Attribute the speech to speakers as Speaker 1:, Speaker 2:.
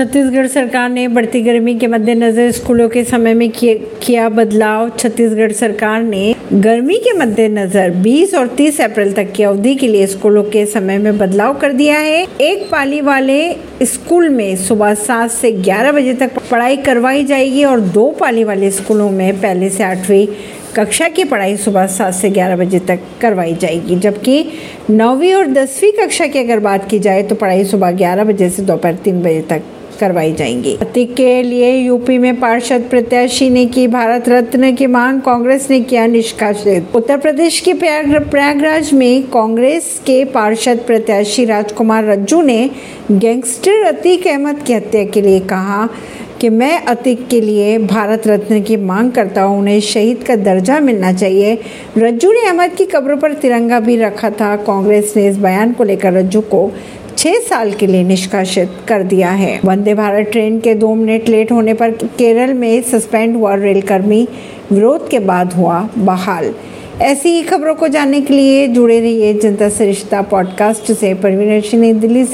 Speaker 1: छत्तीसगढ़ सरकार ने बढ़ती गर्मी के मद्देनजर स्कूलों के समय में किया बदलाव। छत्तीसगढ़ सरकार ने गर्मी के मद्देनजर 20 और 30 अप्रैल तक की अवधि के लिए स्कूलों के समय में बदलाव कर दिया है। एक पाली वाले स्कूल में सुबह सात से 11 बजे तक पढ़ाई करवाई जाएगी और दो पाली वाले स्कूलों में पहले से आठवीं कक्षा की पढ़ाई सुबह सात से ग्यारह बजे तक करवाई जाएगी। जबकि नौवीं और दसवीं कक्षा की अगर बात की जाए तो पढ़ाई सुबह ग्यारह बजे से दोपहर तीन बजे तक करवाई जाएँगी। प्रतीक के लिए यूपी में पार्षद प्रत्याशी ने की, भारत रत्न की मांग, कांग्रेस ने किया निष्कासित। उत्तर प्रदेश के प्रयागराज में कांग्रेस के पार्षद प्रत्याशी राजकुमार रज्जू ने गैंगस्टर अतीक अहमद की हत्या के लिए कहा कि मैं अतिक के लिए भारत रत्न की मांग करता हूँ, उन्हें शहीद का दर्जा मिलना चाहिए। रज्जू ने अहमद की कब्र पर तिरंगा भी रखा था। कांग्रेस ने इस बयान को लेकर रज्जू को छह साल के लिए निष्कासित कर दिया है। वंदे भारत ट्रेन के दो मिनट लेट होने पर केरल में सस्पेंड हुआ रेलकर्मी। विरोध के बाद हुआ बहाल। ऐसी ही खबरों को जानने के लिए जुड़े रहिए जनता सरिश्ता पॉडकास्ट से। परवीन दिल्ली से।